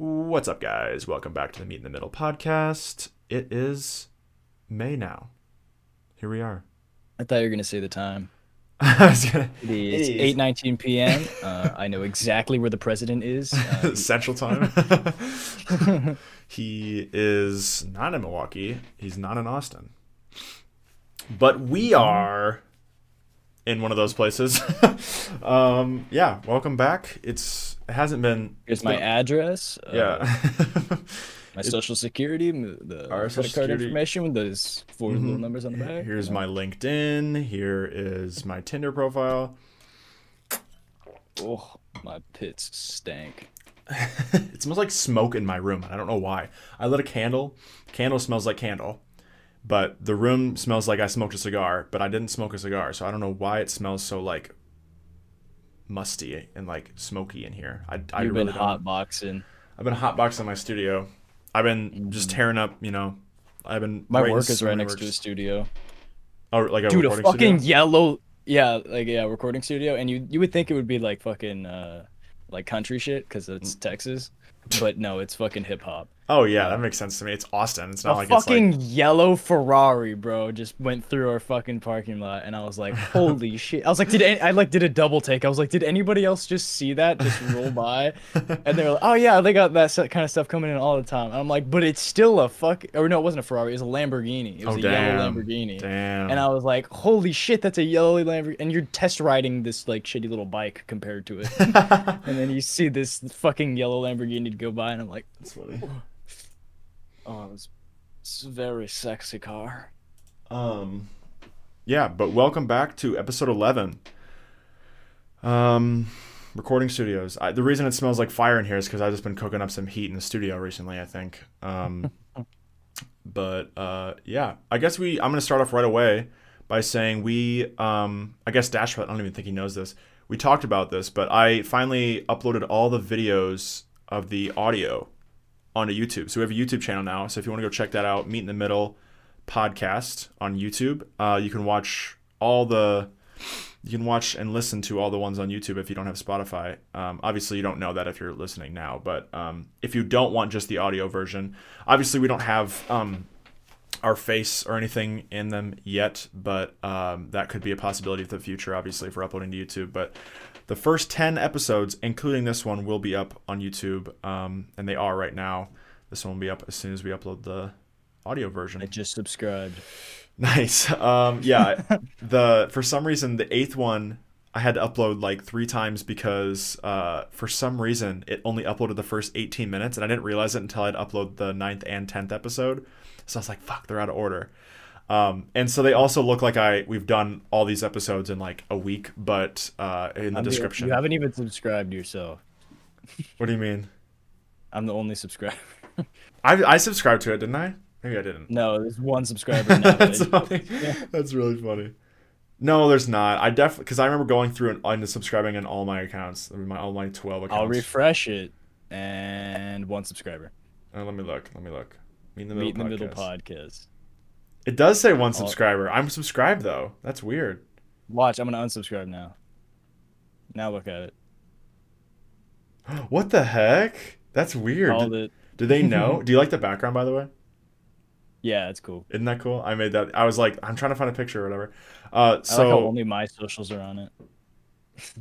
What's up, guys? Welcome back to the Meet in the Middle podcast. It is May now. Here we are. I thought you were gonna say the time. I was gonna- It is It is. eight nineteen p.m. Uh, I know exactly where the president is. Uh, Central Time. he is not in Milwaukee. He's not in Austin. But we are in one of those places. um, yeah, welcome back. It's it hasn't been. here's it's my been- address. Uh, Yeah. My social security, the Our credit social card security- information with those 4 little Mhm. numbers on the back. Here's my LinkedIn. Here is my Tinder profile. Oh, my pits stank. it smells like smoke in my room, I don't know why. I lit a candle. Candle smells like candle, but the room smells like I smoked a cigar, but I didn't smoke a cigar, so I don't know why it smells so like musty and like smoky in here. I, I You've really been don't- hot boxing. I've been hotboxing my studio. I've been just tearing up, you know. I've been My work is right next to a studio. Oh, like a Dude, a fucking studio? yellow, yeah, like yeah, recording studio, and you you would think it would be like fucking uh like country shit because it's Mm. Texas, but no, it's fucking hip hop. Oh yeah, that makes sense to me. It's Austin. It's not like a like fucking it's yellow Ferrari, bro, just went through our fucking parking lot, and I was like, "Holy shit!" I was like, "Did any- I like did a double take?" I was like, "Did anybody else just see that just roll by?" And they were like, "Oh yeah, they got that kind of stuff coming in all the time." And I'm like, "But it's still a fuck," or no, it wasn't a Ferrari, it was a Lamborghini. It was Oh, a damn. yellow Lamborghini. Damn. And I was like, "Holy shit, that's a yellow Lamborghini!" And you're test riding this like shitty little bike compared to it, and then you see this fucking yellow Lamborghini go by, and I'm like, That's funny. "Oh, it's, it's a very sexy car." Um, yeah, but welcome back to episode 11. Um, recording studios. I, the reason it smells like fire in here is because I've just been cooking up some heat in the studio recently, I think. Um, but uh, yeah, I guess we, I'm going to start off right away by saying we, um, I guess Dashpot, I don't even think he knows this. We talked about this, but I finally uploaded all the videos of the audio onto YouTube. So we have a YouTube channel now. So if you want to go check that out, Meet in the Middle podcast on YouTube, uh, you can watch all the you can watch and listen to all the ones on YouTube if you don't have Spotify. Um, obviously, you don't know that if you're listening now, but um, if you don't want just the audio version, obviously we don't have um, our face or anything in them yet, but um, that could be a possibility for the future, obviously, for uploading to YouTube. But the first 10 episodes, including this one, will be up on YouTube, um, and they are right now. This one will be up as soon as we upload the audio version. I just subscribed. Nice. Um, yeah, the for some reason the eighth one I had to upload like three times because uh, for some reason it only uploaded the first 18 minutes and I didn't realize it until I'd upload the ninth and tenth episode. So I was like, "Fuck, they're out of order." Um, and so they also look like I we've done all these episodes in like a week, but uh, in the I mean, description. You haven't even subscribed yourself. What do you mean? I'm the only subscriber. I I subscribed to it, didn't I? Maybe I didn't. no, there's one subscriber now. That's funny. That's really funny. No, there's not. I definitely because I remember going through and, subscribing in all my accounts, my all my twelve accounts. I'll refresh it, and one subscriber. Uh, let me look. Let me look. Meet in the Meet in the middle. middle podcast. It does say one subscriber. I'm subscribed though. That's weird. Watch, I'm gonna unsubscribe now. Now look at it. What the heck? That's weird. All Did, the do they know? do you like the background by the way? yeah, it's cool. Isn't that cool? I made that. I was like, I'm trying to find a picture or whatever. Uh, I like how so only my socials are on it.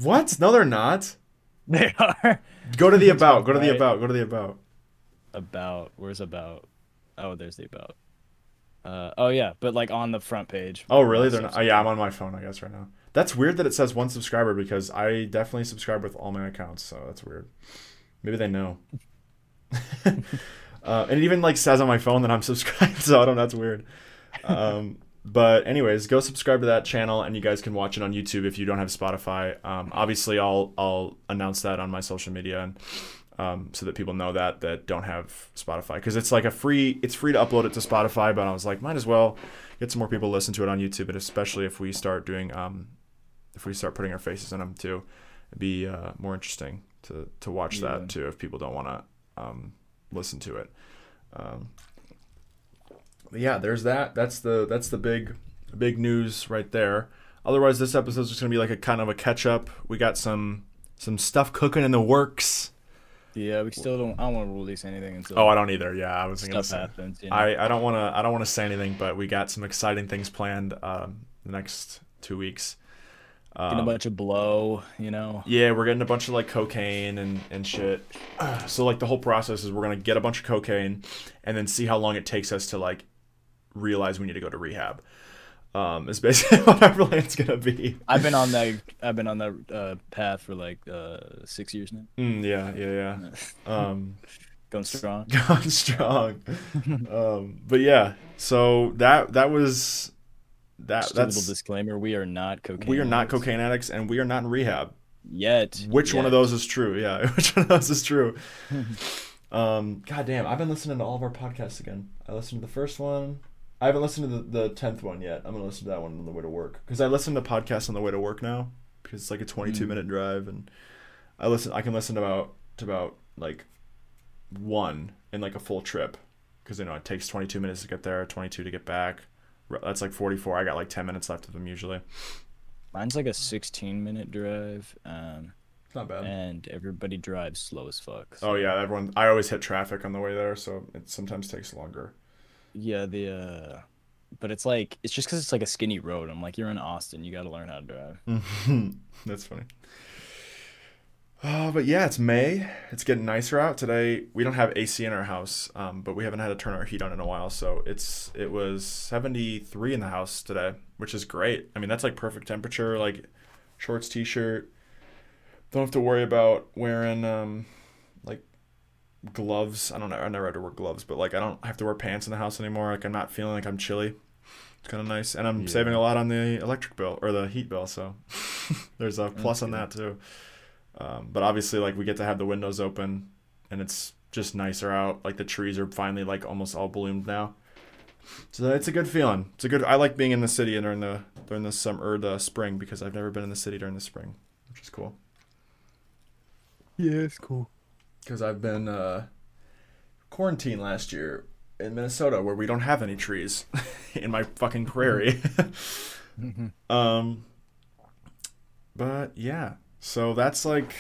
what? No, they're not. They are Go to the about. Go to the Right. about. Go to the about. about. Where's about? Oh, there's the about. Uh, oh yeah, but like on the front page. Oh, really? They're not. Oh, yeah, I'm on my phone, I guess, right now. That's weird that it says one subscriber because I definitely subscribe with all my accounts, so that's weird. Maybe they know. uh, and it even like says on my phone that I'm subscribed, so I don't know. That's weird. Um, but anyways, go subscribe to that channel, and you guys can watch it on YouTube if you don't have Spotify. Um, obviously, I'll I'll announce that on my social media and. Um, so that people know that that don't have Spotify because it's like a free it's free to upload it to Spotify but I was like might as well get some more people to listen to it on YouTube, and especially if we start doing um, if we start putting our faces in them too, it'd be uh, more interesting to to watch Yeah. that too if people don't want to um, listen to it. Um, yeah, there's that. That's the that's the big big news right there. Otherwise, this episode's just gonna be like a kind of a catch up. We got some some stuff cooking in the works. Yeah, we still don't. I don't want to release anything until Oh, I don't either. Yeah, I was gonna say. happens. You know? I, I don't want to I don't want to say anything, but we got some exciting things planned um, the next two weeks. Getting a Um, bunch of blow. You know. yeah, we're getting a bunch of like cocaine and and shit. So like the whole process is we're gonna get a bunch of cocaine, and then see how long it takes us to like realize we need to go to rehab. Um, is basically what our plan's gonna be. I've been on that. I've been on that uh, path for like uh, six years now. Mm, yeah, yeah, yeah. Um, Going strong. gone strong. um, but yeah, so that that was that Just a little that's disclaimer: we are not cocaine. we are not addicts cocaine addicts and we are not in rehab. yet. Which one of those is true? Yeah, which one of those is true? um, God damn, I've been listening to all of our podcasts again. I listened to the first one. I haven't listened to the, the tenth one yet. I'm gonna listen to that one on the way to work because I listen to podcasts on the way to work now because it's like a 22 Mm. minute drive and I listen. I can listen to about to about like one in like a full trip because you know it takes 22 minutes to get there, 22 to get back. That's like 44. I got like 10 minutes left of them usually. Mine's like a 16 minute drive, um, It's not bad. and everybody drives slow as fuck. Oh yeah, everyone. I always hit traffic on the way there, so it sometimes takes longer. Yeah, the uh, but it's like it's just because it's like a skinny road. I'm like, you're in Austin, you got to learn how to drive. That's funny. Oh, but yeah, it's May. It's getting nicer out today. We don't have AC in our house, um, but we haven't had to turn our heat on in a while. So it's it was 73 in the house today, which is great. I mean, that's like perfect temperature. Like shorts, t-shirt. Don't have to worry about wearing um, gloves. I don't know. I never had to wear gloves, but like I don't have to wear pants in the house anymore. Like I'm not feeling like I'm chilly. It's kind of nice, and I'm Yeah. saving a lot on the electric bill or the heat bill. So there's a plus on that too. Um, but obviously, like we get to have the windows open, and it's just nicer out. Like the trees are finally like almost all bloomed now. So it's a good feeling. It's a good. I like being in the city during the during the summer or the spring because I've never been in the city during the spring, which is cool. Yeah, it's cool. Because I've been uh, quarantined last year in Minnesota where we don't have any trees in my fucking prairie. um, but yeah, so that's like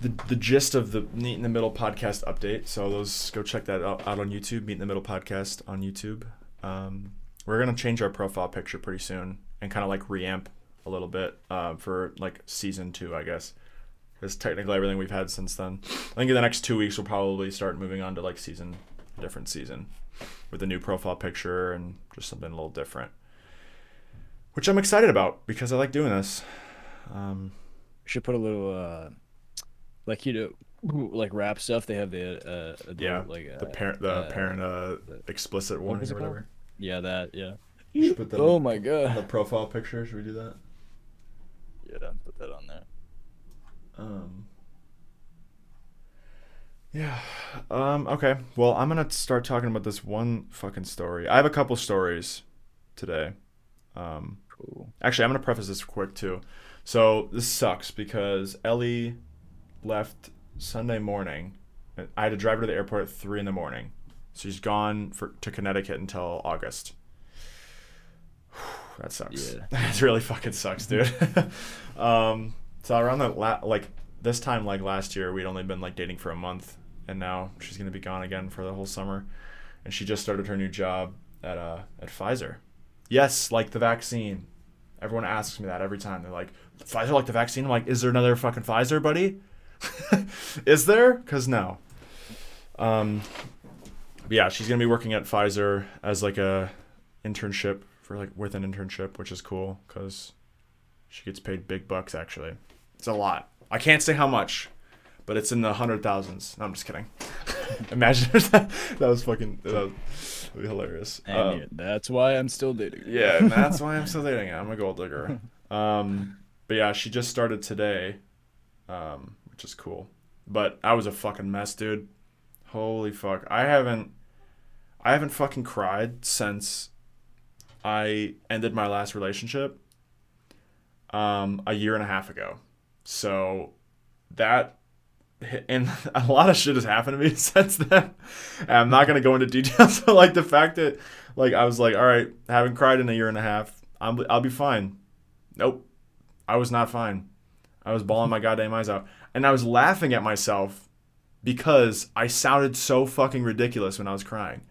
the the gist of the Meet in the Middle podcast update. So those go check that out, out on YouTube. Meet in the Middle podcast on YouTube. Um, we're gonna change our profile picture pretty soon and kind of like reamp a little bit uh, for like season two, I guess. Because technically everything we've had since then. I think in the next two weeks we'll probably start moving on to like season, different season, with a new profile picture and just something a little different. Which I'm excited about because I like doing this. Um, should put a little uh, like you know, like rap stuff. They have the uh, adult, yeah, like uh, the parent, the uh, parent, uh, explicit what warning was or it called? whatever. Yeah, that. Yeah. You should put that Oh on my the profile picture. Should we do that? Yeah, put that on there. Um. Yeah. Um. Okay. Well, I'm gonna start talking about this one fucking story. I have a couple stories today. Um. Cool. Actually, I'm gonna preface this quick too. So this sucks because Ellie left Sunday morning. I had to drive her to the airport at three in the morning. So she's gone for to Connecticut until August. that sucks. Yeah. that really fucking sucks, dude. um, so around the la- like this time like last year, we'd only been like dating for a month, and now she's gonna be gone again for the whole summer, and she just started her new job at uh at Pfizer. Yes, like the vaccine. Everyone asks me that every time. They're like, Pfizer like the vaccine? I'm like, is there another fucking Pfizer, buddy? is there? Because no. Um, yeah, she's gonna be working at Pfizer as like a internship for like with an internship, which is cool because she gets paid big bucks. Actually, it's a lot. I can't say how much, but it's in the hundred thousands. No, I'm just kidding. Imagine that, that was fucking that would be hilarious. And Um, that's why I'm still dating. yeah, and that's why I'm still dating. I'm a gold digger. Um, but yeah, she just started today, um, which is cool. But I was a fucking mess, dude. Holy fuck. I haven't I haven't fucking cried since I ended my last relationship um a year and a half ago. So that and a lot of shit has happened to me since then. And I'm not gonna go into details, but like the fact that like I was like, all right, haven't cried in a year and a half. I'm I'll be fine. Nope, I was not fine. I was bawling my goddamn eyes out, and I was laughing at myself because I sounded so fucking ridiculous when I was crying.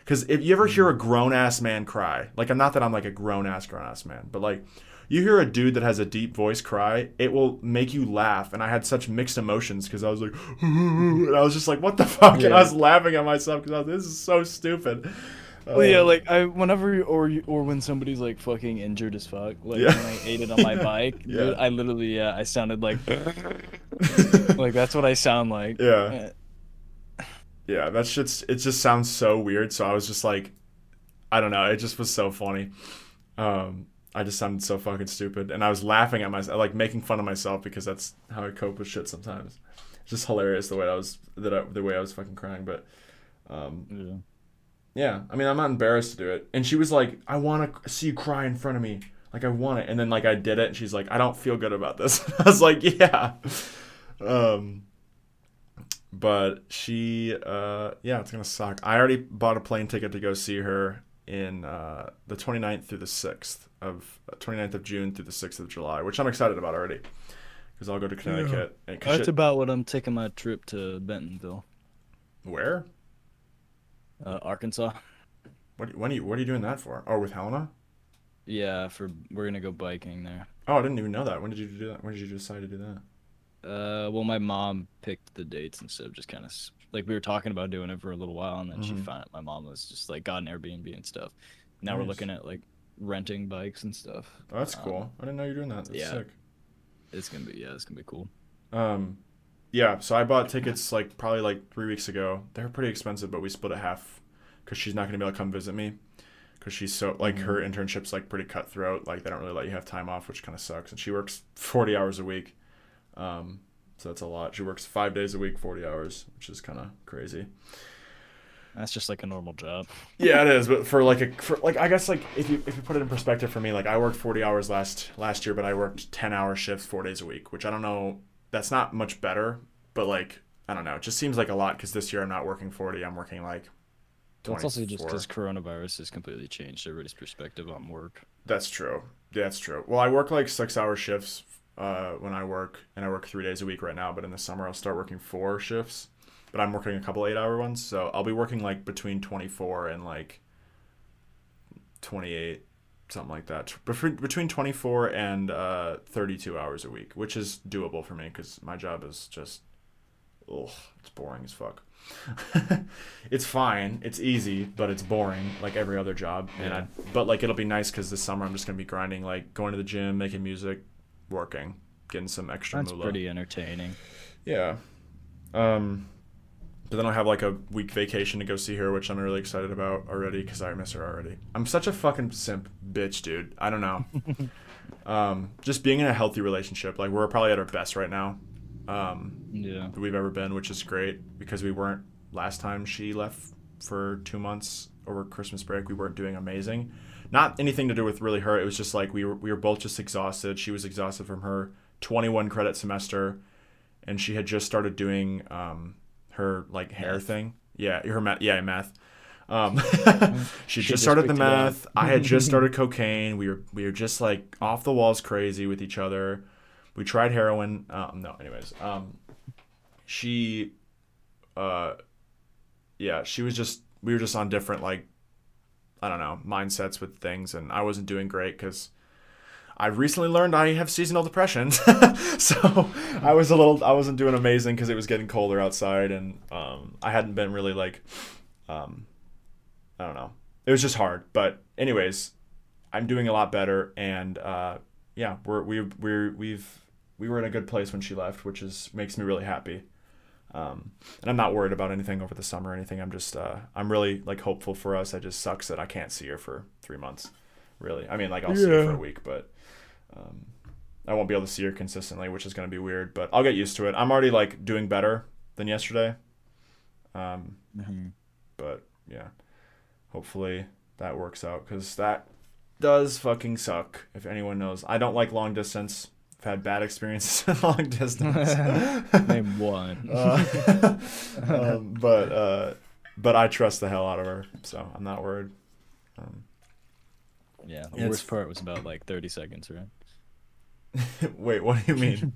Because if you ever hear a grown ass man cry, like I'm not that I'm like a grown ass grown ass man, but like you hear a dude that has a deep voice cry, it will make you laugh. And I had such mixed emotions because I was like, and I was just like, what the fuck? And I was laughing at myself because this is so stupid. Well, yeah, Um, like I whenever or or when somebody's like fucking injured as fuck, like Yeah. when I ate it on my bike, Yeah. dude, I literally yeah, I sounded like like that's what I sound like. Yeah. Uh, Yeah, that shit's it just sounds so weird. So I was just like, I don't know, it just was so funny. Um, I just sounded so fucking stupid, and I was laughing at myself, like making fun of myself because that's how I cope with shit sometimes. It's just hilarious the way I was that I, the way I was fucking crying, but um, Yeah. yeah, I mean, I'm not embarrassed to do it. And she was like, I want to see you cry in front of me. Like, I want it. And then, like, I did it. And she's like, I don't feel good about this. I was like, yeah. Um, but she, uh, yeah, it's going to suck. I already bought a plane ticket to go see her in uh, the 29th through the 6th of uh, 29th of June through the 6th of July, which I'm excited about already. Because I'll go to Connecticut. And, 'cause That's shit- about what I'm taking my trip to Bentonville, where? uh, Arkansas. What, when are you, what are you doing that for? Oh, with Helena? Yeah, for we're gonna go biking there. Oh, I didn't even know that. When did you do that? When did you decide to do that? Uh, well, my mom picked the dates instead of just kind of like we were talking about doing it for a little while, and then she Mhm. found my mom was just like got an Airbnb and stuff. Now we're looking at like renting bikes and stuff. Oh, that's Um, cool. I didn't know you were doing that. That's yeah. sick. It's gonna be yeah, it's gonna be cool. Um, yeah. So I bought tickets like probably like three weeks ago. They're pretty expensive, but we split it half because she's not gonna be able to come visit me because she's so like her internship's like pretty cutthroat. Like they don't really let you have time off, which kind of sucks. And she works forty hours a week. Um, so that's a lot. She works five days a week, forty hours, which is kind of crazy. That's just like a normal job. Yeah, it is. But for like a for like I guess like if you if you put it in perspective for me, like I worked forty hours last last year, but I worked ten hour shifts four days a week, which I don't know. That's not much better, but like I don't know. It just seems like a lot because this year I'm not working forty. I'm working like. It's also just because coronavirus has completely changed everybody's perspective on work. That's true. That's true. Well, I work like six hour shifts uh, when I work, and I work three days a week right now. But in the summer, I'll start working four shifts. But I'm working a couple eight hour ones, so I'll be working like between 24 and like 28, something like that. Between between 24 and uh, 32 hours a week, which is doable for me because my job is just, ugh, it's boring as fuck. it's fine, it's easy, but it's boring like every other job. And I, but like it'll be nice because this summer I'm just gonna be grinding, like going to the gym, making music, working, getting some extra That's moolah. pretty entertaining. Yeah. Um, but then I'll have like a week vacation to go see her, which I'm really excited about already because I miss her already. I'm such a fucking simp bitch, dude. I don't know. um, just being in a healthy relationship, like we're probably at our best right now. Um, Yeah. that we've ever been, which is great because we weren't last time she left for two months over Christmas break. We weren't doing amazing. Not anything to do with really her. It was just like we were we were both just exhausted. She was exhausted from her 21 credit semester, and she had just started doing um, her like hair Math. thing. Yeah, her math. Yeah, math. Um, she, She just started the picked it up. math. I had just started cocaine. We were we were just like off the walls crazy with each other. We tried heroin. Um, no, anyways. Um, she, uh, yeah, she was just we were just on different like, I don't know mindsets with things, and I wasn't doing great because. I've recently learned I have seasonal depression, so I was a little I wasn't doing amazing because it was getting colder outside, and um, I hadn't been really like, um, I don't know. It was just hard, but anyways, I'm doing a lot better, and uh, yeah, we're we we're we've we were in a good place when she left, which is makes me really happy. Um, and I'm not worried about anything over the summer or anything. I'm just uh, I'm really like hopeful for us. It just sucks that I can't see her for three months. Really, I mean, like I'll see her for a week, but um, I won't be able to see her consistently, which is going to be weird. But I'll get used to it. I'm already like doing better than yesterday. Um, Mhm. but yeah, hopefully that works out because that does fucking suck. If anyone knows, I don't like long distance. I've had bad experiences in long distance. Name one. Uh, um, but uh, but I trust the hell out of her, so I'm not worried. Um, yeah. The worst part was about like 30 seconds, right? wait, what do you mean?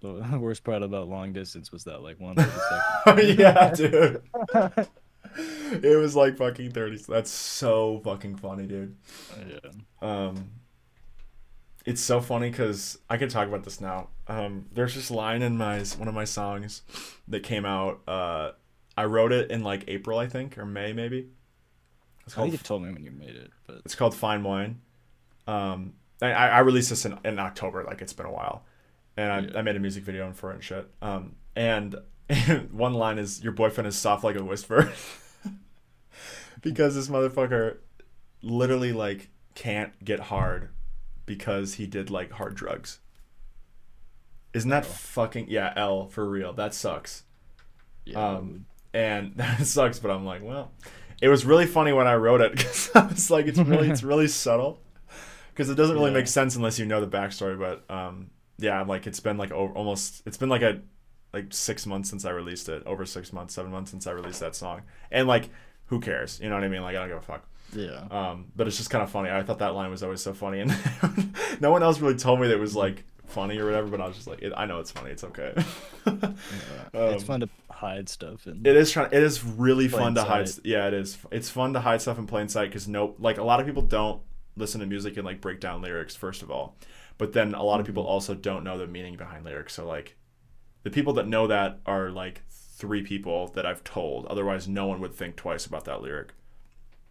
The worst part about long distance was that like one Oh yeah, dude. it was like fucking 30. That's so fucking funny, dude. yeah. Um, it's so funny because I could talk about this now. Um, there's this line in my one of my songs that came out. Uh, I wrote it in like April, I think, or May maybe. It's I think you told me when you made it, but it's called Fine Wine. Um, I, I released this in, in October, like it's been a while, and I, Yeah. I made a music video for it and shit. Um, and one line is your boyfriend is soft like a whisper, because this motherfucker literally like can't get hard because he did like hard drugs. Isn't that L. fucking yeah L for real? That sucks yeah. um, and that sucks. But I'm like, well, it was really funny when I wrote it because I was like, it's really, it's really subtle because it doesn't really Yeah. make sense unless you know the backstory. But um, yeah, I'm like, it's been like over, almost, it's been like a like six months since I released it, over six months, seven months since I released that song, and like, who cares? You know what I mean? Like, I don't give a fuck. Yeah. Um, but it's just kind of funny. I thought that line was always so funny, and no one else really told me that it was like funny or whatever. But I was just like, it, I know it's funny. It's okay. yeah. it's Um, fun to hide stuff and It is trying. It is really fun to hide. sight. Yeah, it is. It's fun to hide stuff in plain sight because no, like a lot of people don't listen to music and like break down lyrics first of all, but then a lot of people also don't know the meaning behind lyrics. So like, the people that know that are like three people that I've told. Otherwise, no one would think twice about that lyric.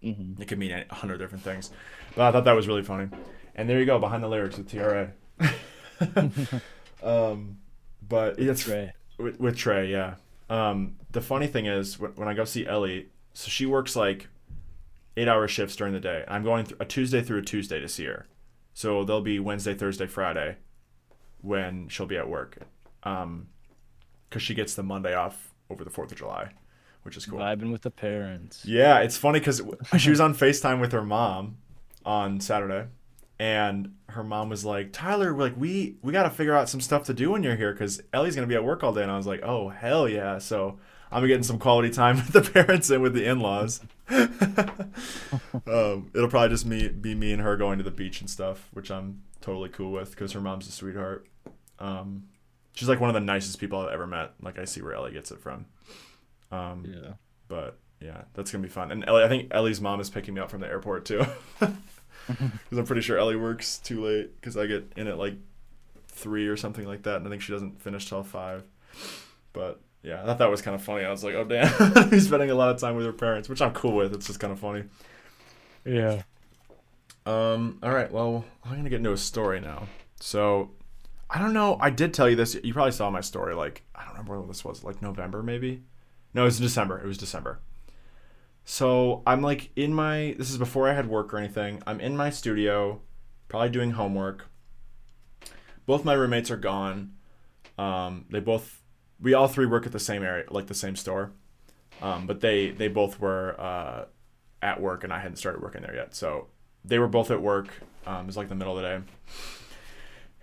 Mhm. It could mean a hundred different things. But I thought that was really funny. And there you go, behind the lyrics with TRA. um, but it's Trey. with, with Trey, yeah. Um, the funny thing is when, when I go see Ellie, so she works like eight hour shifts during the day. I'm going th- a Tuesday through a Tuesday to see her. So there'll be Wednesday, Thursday, Friday when she'll be at work. Um, cause she gets the Monday off over the 4th of July, which is cool. Vibing with the parents. Yeah, it's funny because she was on FaceTime with her mom on Saturday, and her mom was like, "Tyler, like we we got to figure out some stuff to do when you're here because Ellie's gonna be at work all day." And I was like, "Oh hell yeah!" So I'm getting some quality time with the parents and with the in-laws. um, it'll probably just me be me and her going to the beach and stuff, which I'm totally cool with because her mom's a sweetheart. Um, she's like one of the nicest people I've ever met. Like I see where Ellie gets it from. Um, Yeah. but yeah, that's gonna be fun. And Ellie, I think Ellie's mom is picking me up from the airport too, because I'm pretty sure Ellie works too late because I get in at like three or something like that, and I think she doesn't finish till five. But yeah, I thought that was kind of funny. I was like, oh damn, he's spending a lot of time with her parents, which I'm cool with. It's just kind of funny. Yeah. Um. All right. Well, I'm gonna get into a story now. So, I don't know. I did tell you this. You probably saw my story. Like, I don't remember when this was. Like November, maybe. No, it was December. It was December. So I'm like in my. This is before I had work or anything. I'm in my studio, probably doing homework. Both my roommates are gone. Um, they both. We all three work at the same area, like the same store. Um, but they they both were uh, at work, and I hadn't started working there yet. So they were both at work. Um, it was like the middle of the day.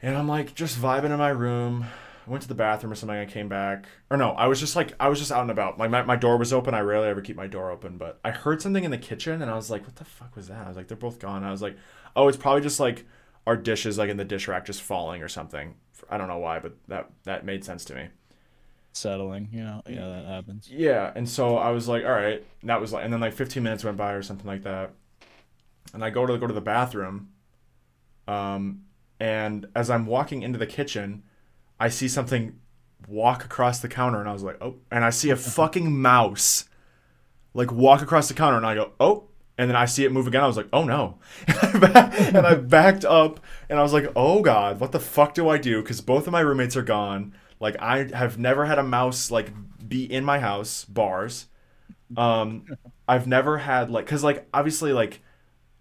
And I'm like just vibing in my room. I went to the bathroom or something. I came back. Or no, I was just like, I was just out and about. Like my, my door was open. I rarely ever keep my door open. But I heard something in the kitchen and I was like, what the fuck was that? I was like, they're both gone. I was like, oh, it's probably just like our dishes like in the dish rack just falling or something. I don't know why, but that, that made sense to me. Settling, you know. Yeah, that happens. Yeah, and so I was like, all right. And that was like, and then like 15 minutes went by or something like that. And I go to go to the bathroom. Um, and as I'm walking into the kitchen, I see something walk across the counter, and I was like, oh. And I see a fucking mouse, like walk across the counter, and I go, oh. And then I see it move again. I was like, oh no. And I, backed up, and I was like, oh god, what the fuck do I do? Because both of my roommates are gone. Like I have never had a mouse like be in my house bars. Um, I've never had like because like obviously like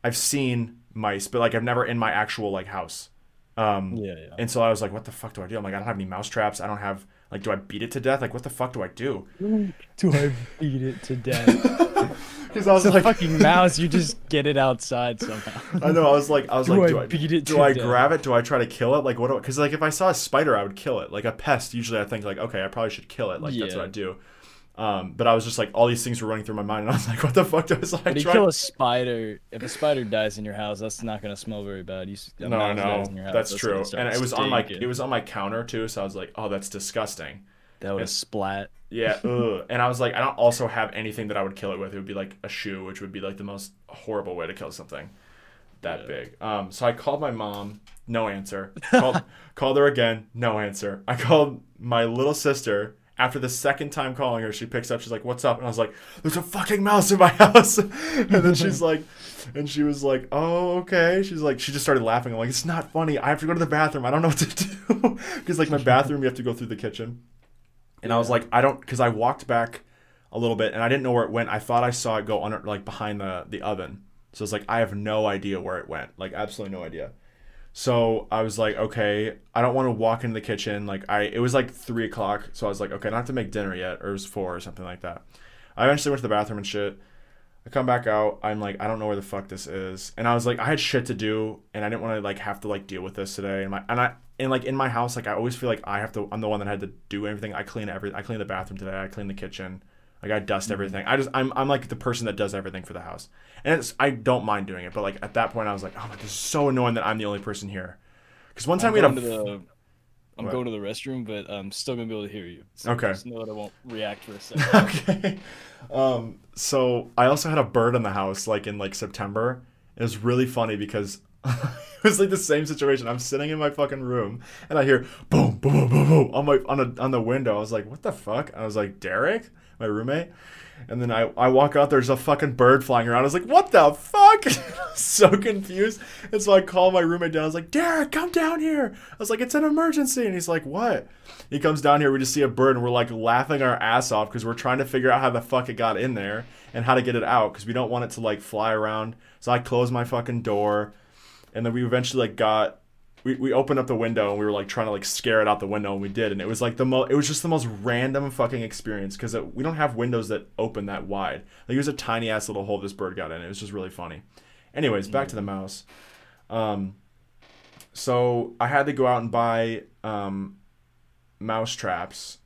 I've seen mice, but like I've never in my actual like house. Um, Yeah, yeah. and so I was like, what the fuck do I do? I'm like, I don't have any mouse traps. I don't have like, do I beat it to death? Like, what the fuck do I do? Do I beat it to death? Because I was it's a like, fucking mouse. You just get it outside somehow. I know. I was like, I was Do like, I do I beat it Do to I death? grab it? Do I try to kill it? Like, what? Do I, Because like, if I saw a spider, I would kill it. Like a pest, usually I think like, okay, I probably should kill it. Like that's what I do. Um, but I was just like, all these things were running through my mind, and I was like, what the fuck do I? Was like, But you kill a spider. If a spider dies in your house, that's not gonna smell very bad. You, no, no, house, that's true. And it was on my stinking. it was on my counter too, so I was like, oh, that's disgusting. that would have splat. Yeah, ugh. and I was like, I don't also have anything that I would kill it with. It would be like a shoe, which would be like the most horrible way to kill something that Yeah. big. Um, so I called my mom, no answer. Called, called her again, no answer. I called my little sister. After the second time calling her, she picks up. She's like, "What's up?" And I was like, "There's a fucking mouse in my house." and then she's like, and she was like, "Oh, okay." She's like, she just started laughing. I'm like, "It's not funny. I have to go to the bathroom. I don't know what to do because like my bathroom, you have to go through the kitchen." And I was like, I don't, because I walked back a little bit and I didn't know where it went. I thought I saw it go under, like behind the the oven. So it's like I have no idea where it went, like absolutely no idea. So I was like, okay, I don't want to walk into the kitchen. Like I, it was like three o'clock, so I was like, okay, I don't have to make dinner yet, or it was four or something like that. I eventually went to the bathroom and shit. I come back out. I'm like, I don't know where the fuck this is, and I was like, I had shit to do, and I didn't want to like have to like deal with this today. And my and I and like in my house, like I always feel like I have to. I'm the one that had to do everything. I clean every. I clean the bathroom today. I clean the kitchen. Like I dust everything. I just I'm I'm like the person that does everything for the house, and it's I don't mind doing it. But like at that point, I was like, oh my, this is so annoying that I'm the only person here. Because one time I'm we had a the. I'm What? going to the restroom, but I'm still gonna be able to hear you. So Okay. Just know that I won't react for a second. okay. Um, so I also had a bird in the house, like in like September. It was really funny because it was like the same situation. I'm sitting in my fucking room and I hear boom, boom, boom, boom, boom on my on a, on the window. I was like, what the fuck? I was like, Derek, my roommate. And then I, I walk out, there's a fucking bird flying around. I was like, what the fuck? so confused. And so I call my roommate down. I was like, Derek, come down here. I was like, it's an emergency. And he's like, what? He comes down here, we just see a bird, and we're like laughing our ass off because we're trying to figure out how the fuck it got in there and how to get it out because we don't want it to like fly around. So I close my fucking door, and then we eventually like got we, we opened up the window and we were like trying to like scare it out the window and we did. And it was like the most it was just the most random fucking experience because we don't have windows that open that wide. Like it was a tiny ass little hole this bird got in. It was just really funny. Anyways back to the mouse. Um so i had to go out and buy um mouse traps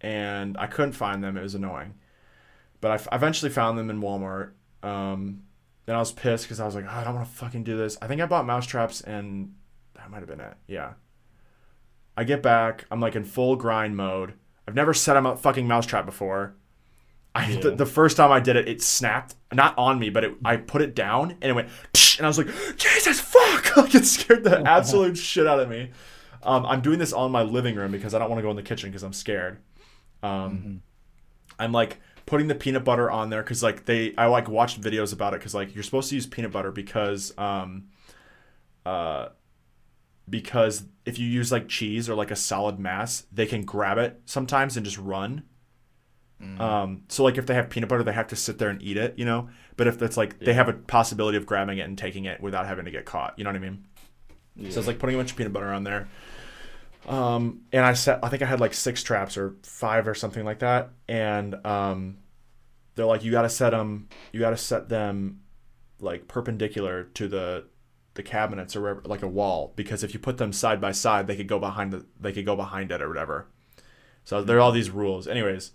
and i couldn't find them. It was annoying. But i f- eventually found them in walmart. Um and i was pissed because i was like oh, i don't want to fucking do this. I think i bought mouse traps and that might have been it. Yeah. I get back. I'm like in full grind mode. I've never set a mo- fucking mousetrap before. I, Yeah. the, the first time I did it, it snapped. Not on me, but it, I put it down and it went, and I was like, Jesus fuck! Like it scared the absolute shit out of me. Um, I'm doing this on my living room because I don't want to go in the kitchen because I'm scared. Um, I'm like putting the peanut butter on there because like they, I like watched videos about it because like you're supposed to use peanut butter because um, uh, because if you use like cheese or like a solid mass, they can grab it sometimes and just run. Um, so like if they have peanut butter, they have to sit there and eat it, you know. But if it's like they have a possibility of grabbing it and taking it without having to get caught, you know what I mean? Yeah. So it's like putting a bunch of peanut butter on there. Um, and I set, I think I had like six traps or five or something like that. And um, they're like, you got to set them, you got to set them like perpendicular to the the cabinets or wherever, like a wall, because if you put them side by side, they could go behind the, they could go behind it or whatever. So there are all these rules. Anyways,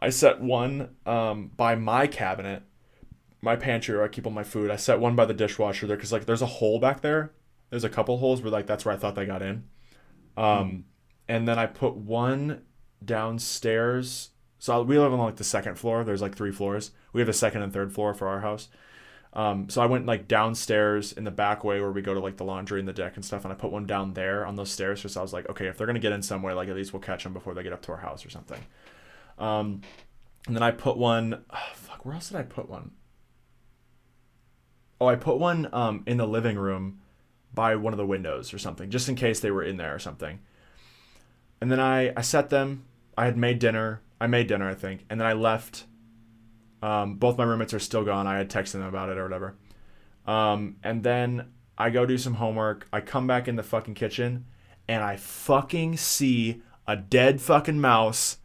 I set one um, by my cabinet, my pantry where I keep all my food. I set one by the dishwasher there because like there's a hole back there. There's a couple holes where like that's where I thought they got in. Um, and then I put one downstairs. So we live on like the second floor. There's like three floors. We have the second and third floor for our house. Um, so I went like downstairs in the back way where we go to like the laundry and the deck and stuff, and I put one down there on those stairs. because I was like, okay, if they're gonna get in somewhere, like at least we'll catch them before they get up to our house or something. Um, and then I put one. ah, fuck, where else did I put one? Oh, I put one um, in the living room by one of the windows or something, just in case they were in there or something. And then I I set them. I had made dinner. I made dinner, I think, and then I left. Um, both my roommates are still gone. I had texted them about it or whatever. Um, and then I go do some homework. I come back in the fucking kitchen, and I fucking see a dead fucking mouse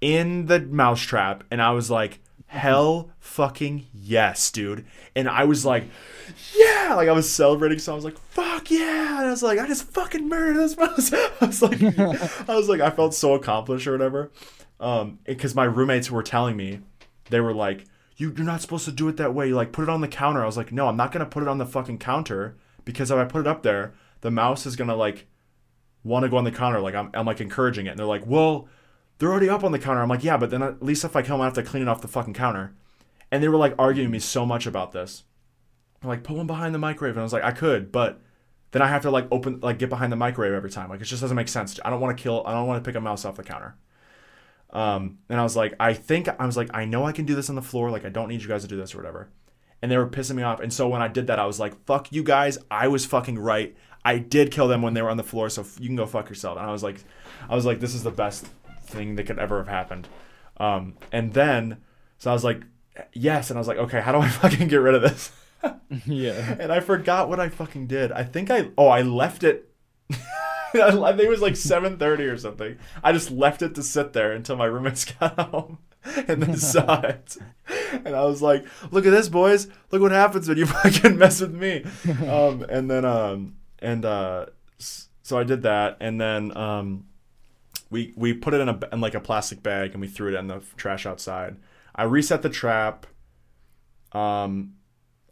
in the mousetrap, and I was like, hell fucking yes, dude. And I was like, yeah, like I was celebrating, so I was like, fuck yeah. And I was like, I just fucking murdered this mouse. I was like, I was like, I felt so accomplished or whatever. Um, because my roommates were telling me, they were like, you, you're not supposed to do it that way. Like, put it on the counter. I was like, no, I'm not gonna put it on the fucking counter because if I put it up there, the mouse is gonna like want to go on the counter. Like, I'm, I'm like encouraging it. And they're like, well, they're already up on the counter. I'm like, yeah, but then at least if I come, I have to clean it off the fucking counter. And they were like arguing me so much about this. I'm like, put one behind the microwave. And I was like, I could, but then I have to like open, like get behind the microwave every time. Like, it just doesn't make sense. I don't want to kill, I don't want to pick a mouse off the counter. Um, and I was like, I think, I was like, I know I can do this on the floor. Like, I don't need you guys to do this or whatever. And they were pissing me off. And so when I did that, I was like, fuck you guys. I was fucking right. I did kill them when they were on the floor. So you can go fuck yourself. And I was like, I was like, this is the best thing that could ever have happened. Um, and then, so I was like, yes. And I was like, okay, how do I fucking get rid of this? yeah. and I forgot what I fucking did. I think I, oh, I left it. I think it was like 7.30 or something. I just left it to sit there until my roommates got home and then saw it. And I was like, look at this, boys. Look what happens when you fucking mess with me. Um, and then, um, and, uh, so I did that. And then, um, we we put it in a in like a plastic bag and we threw it in the trash outside. I reset the trap. Um,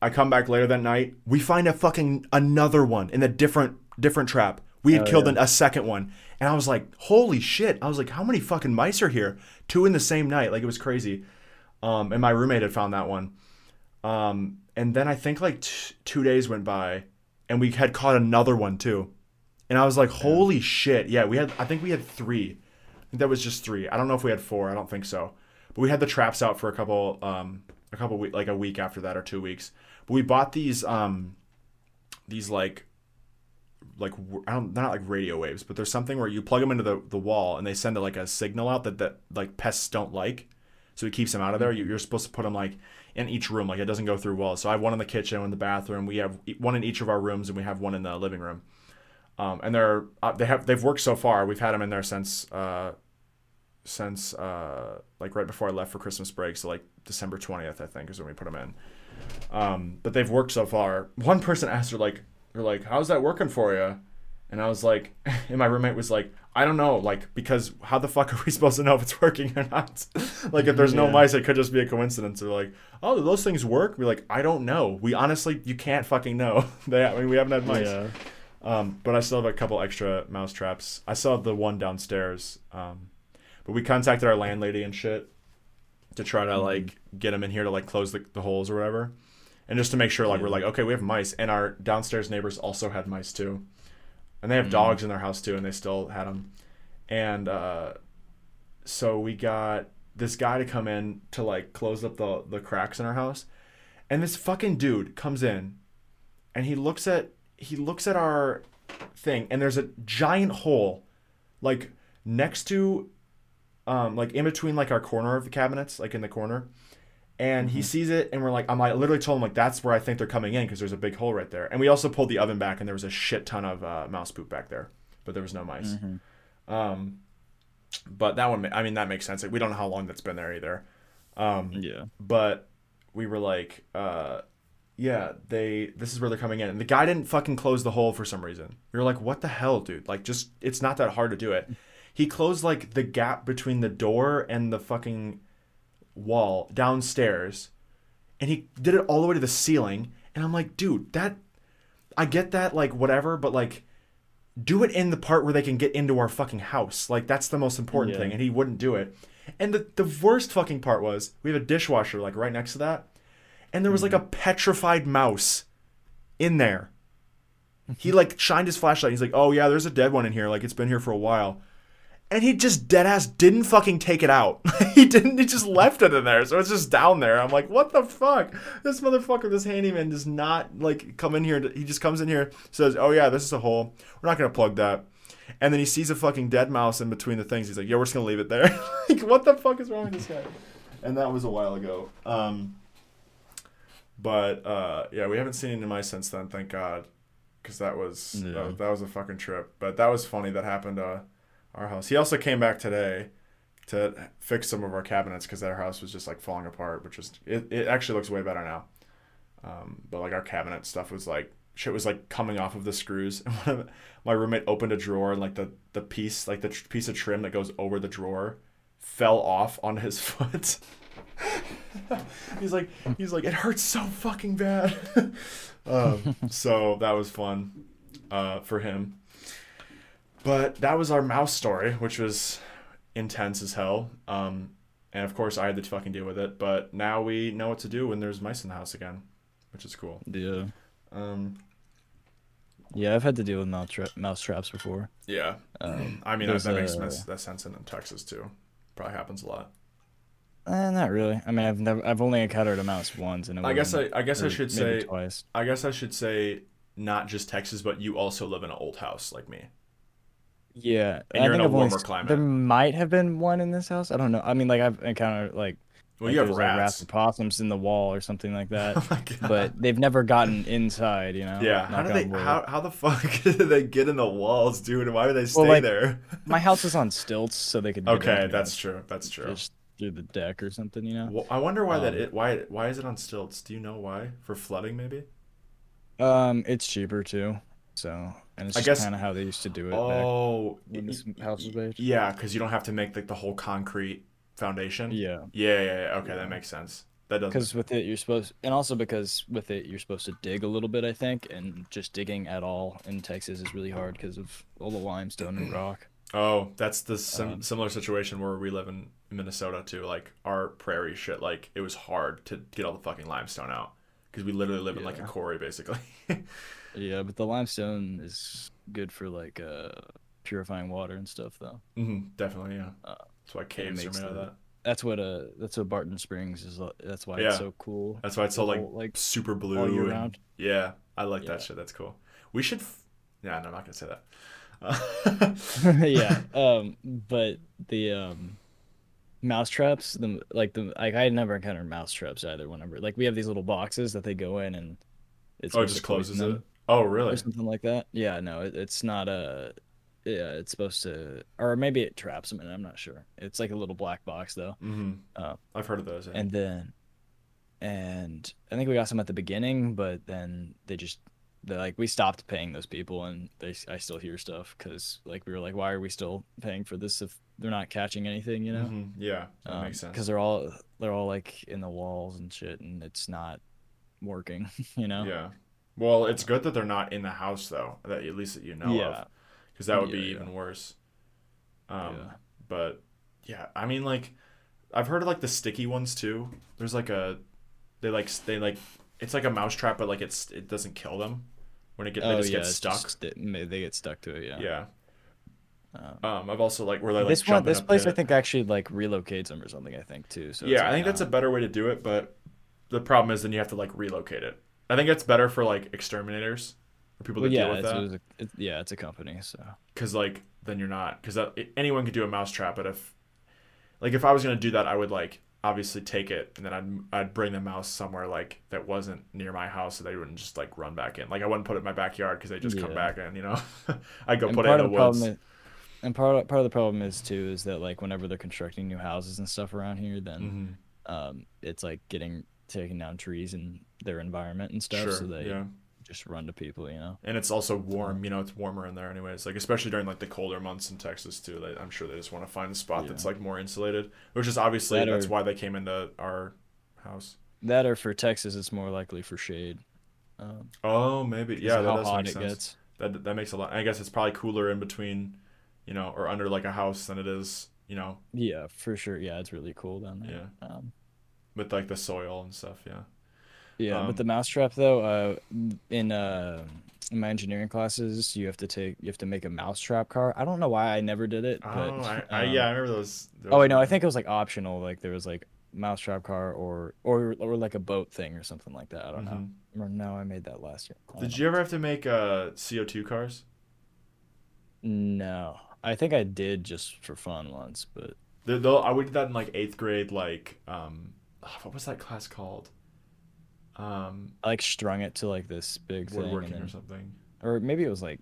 I come back later that night. We find a fucking another one in a different different trap. We had Oh, killed yeah. an, a second one, and I was like, "Holy shit!" I was like, "How many fucking mice are here? Two in the same night? Like it was crazy." Um, and my roommate had found that one. Um, and then I think like t- two days went by, and we had caught another one too. And I was like, "Holy shit!" Yeah, we had. I think we had three. I think that was just three. I don't know if we had four. I don't think so. But we had the traps out for a couple, um, a couple week, like a week after that or two weeks. But we bought these, um, these like, like I don't, they're not like radio waves, but there's something where you plug them into the, the wall and they send a, like a signal out that that like pests don't like, so it keeps them out of there. You, you're supposed to put them like in each room, like it doesn't go through walls. So I have one in the kitchen, one in the bathroom. We have one in each of our rooms, and we have one in the living room. Um, and they're uh, they have they've worked so far. We've had them in there since uh, since uh, like right before I left for Christmas break. So like December twentieth, I think, is when we put them in. Um, but they've worked so far. One person asked her like, "They're like, how's that working for you?" And I was like, and my roommate was like, "I don't know, like because how the fuck are we supposed to know if it's working or not? like if there's no Yeah. mice, it could just be a coincidence." They're like, "Oh, do those things work?" We're like, "I don't know. We honestly, you can't fucking know. they, I mean, we haven't had mice." Yeah. Um, but I still have a couple extra mouse traps. I still have the one downstairs. Um, but we contacted our landlady and shit to try to like get them in here to like close the, the holes or whatever, and just to make sure like we're like okay we have mice and our downstairs neighbors also had mice too, and they have Mhm. dogs in their house too and they still had them, and uh, so we got this guy to come in to like close up the the cracks in our house, and this fucking dude comes in, and he looks at he looks at our thing and there's a giant hole like next to um like in between like our corner of the cabinets like in the corner and he sees it and we're like i'm like literally told him like that's where i think they're coming in because there's a big hole right there. And we also pulled the oven back and there was a shit ton of uh, mouse poop back there. But there was no mice. Mhm. um but that one i mean that makes sense. Like, we don't know how long that's been there either. Um Yeah. but we were like uh yeah they this is where they're coming in. And the guy didn't fucking close the hole for some reason. We were like what the hell dude? Like just it's not that hard to do it. He closed like the gap between the door and the fucking wall downstairs and he did it all the way to the ceiling and i'm like dude that i get that like whatever but like do it in the part where they can get into our fucking house. Like that's the most important Yeah. thing and he wouldn't do it. And the, the worst fucking part was we have a dishwasher like right next to that and there was like a mm-hmm. petrified mouse in there. He like shined his flashlight he's like oh yeah there's a dead one in here like it's been here for a while and he just dead ass didn't fucking take it out. he didn't. He just left it in there, so it's just down there. I'm like, what the fuck? This motherfucker, this handyman, does not like come in here. To, he just comes in here, says, "Oh yeah, this is a hole. We're not gonna plug that." And then he sees a fucking dead mouse in between the things. He's like, "Yeah, we're just gonna leave it there." like, what the fuck is wrong with this guy? And that was a while ago. Um, but uh, yeah, we haven't seen any mice since then. Thank God, because that was, that Yeah. was that was a fucking trip. But that was funny. That happened. Uh, our house. He also came back today to fix some of our cabinets because our house was just like falling apart, which was it, it actually looks way better now. Um, but like our cabinet stuff was like shit was like coming off of the screws. And one of my roommate opened a drawer and like the the piece like the tr- piece of trim that goes over the drawer fell off on his foot. he's like he's like it hurts so fucking bad. um, so that was fun uh, for him. But that was our mouse story, which was intense as hell. Um, and of course, I had to fucking deal with it. But now we know what to do when there's mice in the house again, which is cool. Yeah. Um, Yeah, I've had to deal with mouse, tra- mouse traps before. yeah. Um, I mean, that, that makes sense, that sense in Texas too. Probably happens a lot. Eh, not really. I mean, I've never, I've only encountered a mouse once, and I guess I, I guess I should say, twice. I guess I should say, not just Texas, but you also live in an old house like me. Yeah, And I you're in think a I've warmer s- climate. There might have been one in this house. I don't know. I mean, like I've encountered like, Well, like you have there's, like, rats rats. or possums in the wall or something like that. oh but they've never gotten inside. You know. yeah, how do they? How how the fuck did they get in the walls, dude? And why would they stay Well, like, there? My house is on stilts, so they could. get Okay, in, that's true. That's true. just through the deck or something. You know. Well, I wonder why that Um, it why why is it on stilts? Do you know why? For flooding, maybe? Um, it's cheaper too. So, and it's I just guess- kind of how they used to do it back Oh, when this house was made. yeah, because you don't have to make like the whole concrete foundation. Yeah, Yeah, yeah, yeah. Okay, Yeah. that makes sense. That does. because with it you're supposed, and also because with it you're supposed to dig a little bit, I think, and just digging at all in Texas is really hard because of all the limestone and rock. Oh, that's the sim- Um, similar situation where we live in Minnesota too. Like our prairie shit, like it was hard to get all the fucking limestone out because we literally live in like a quarry basically. Yeah, but the limestone is good for like uh purifying water and stuff, though. hmm definitely, yeah. Uh, That's why caves are made of that. That's what uh that's what Barton Springs is. uh, That's why Yeah. it's so cool. That's why it's so like, like, super blue. all year and- round. Yeah, I like Yeah. that shit. That's cool. We should. F- yeah, no, I'm not gonna say that. Uh, yeah um but the um mouse traps the like the like i never encountered mouse traps either whenever like we have these little boxes that they go in and it's oh, it just closes it. Oh, or really? something like that yeah no it, it's not a yeah it's supposed to or maybe it traps them and i'm not sure it's like a little black box though hmm Uh, I've heard of those. Yeah. and then and i think we got some at the beginning but then they just they like we stopped paying those people and they i still hear stuff because like we were like why are we still paying for this if they're not catching anything you know Mhm, Yeah, that makes sense. because they're all they're all like in the walls and shit and it's not working you know Yeah. Well, it's good that they're not in the house though. That at least that you know yeah of, because that would Yeah, be even worse. Um, Yeah. but yeah, I mean, like, I've heard of like the sticky ones too. There's like a, they like they like, it's like a mouse trap, but like it's it doesn't kill them when it get they oh just yeah get stuck. just- they get stuck to it yeah yeah. Um, Um, I've also like where they like this one this place i think actually like relocates them or something i think too so yeah, I think that's a better way to do it, but the problem is then you have to like relocate it. I think it's better for like exterminators or people well, that yeah deal with it's, that. a, it, yeah it's a company so. Because like then you're not because anyone could do a mouse trap but if like if i was going to do that i would like obviously take it and then I'd, I'd bring the mouse somewhere like that wasn't near my house so they wouldn't just like run back in. Like i wouldn't put it in my backyard because they just come back in you know? I'd go and put it in the the woods. problem is, and part of, part of the problem is too is that like whenever they're constructing new houses and stuff around here then Mhm. um it's like getting taking down trees in their environment and stuff sure so they yeah just run to people you know and it's also warm you know it's warmer in there anyways like especially during like the colder months in texas too they, i'm sure they just want to find a spot Yeah. that's like more insulated which is obviously That that's or- why they came into our house that or for texas it's more likely for shade um, oh maybe yeah that how does hot make it sense gets That that makes a lot. I guess it's probably cooler in between, you know, or under like a house than it is, you know, yeah for sure yeah it's really cool down there um, with like the soil and stuff. Yeah. Yeah Um, but the mousetrap though uh in uh in my engineering classes you have to take you have to make a mousetrap car i don't know why i never did it but oh, I, I, um, yeah, I remember those. those Oh wait, no, I think it was like optional. Like there was like mousetrap car or or or like a boat thing or something like that. I don't know. Mhm. Or no, I made that last year. Did know. you ever have to make uh CO two cars? No, I think I did just for fun once, but the, I we did that in like eighth grade. Like, um, ah, what was that class called? Um, I like strung it to like this big thing, woodworking or something. or maybe it was like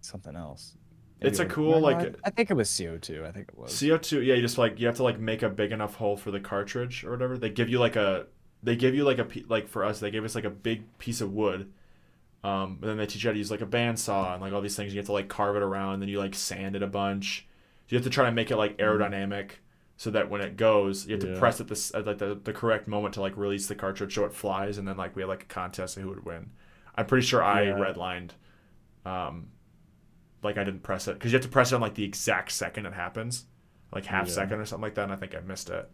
something else. It's a cool, like- I, I think it was CO two. I think it was. CO two, yeah, you just like you have to like make a big enough hole for the cartridge or whatever. They give you like a, they give you like a like for us they gave us like a big piece of wood, um, and then they teach you how to use like a bandsaw and like all these things. You have to like carve it around, and then you like sand it a bunch. You have to try to make it like aerodynamic, so that when it goes, you have to Yeah. press at this at like the, the correct moment to like release the cartridge so it flies, and then like we had like a contest of who would win. I'm pretty sure I Yeah. redlined, um, like I didn't press it because you have to press it on like the exact second it happens, like half Yeah. second or something like that, and I think I missed it.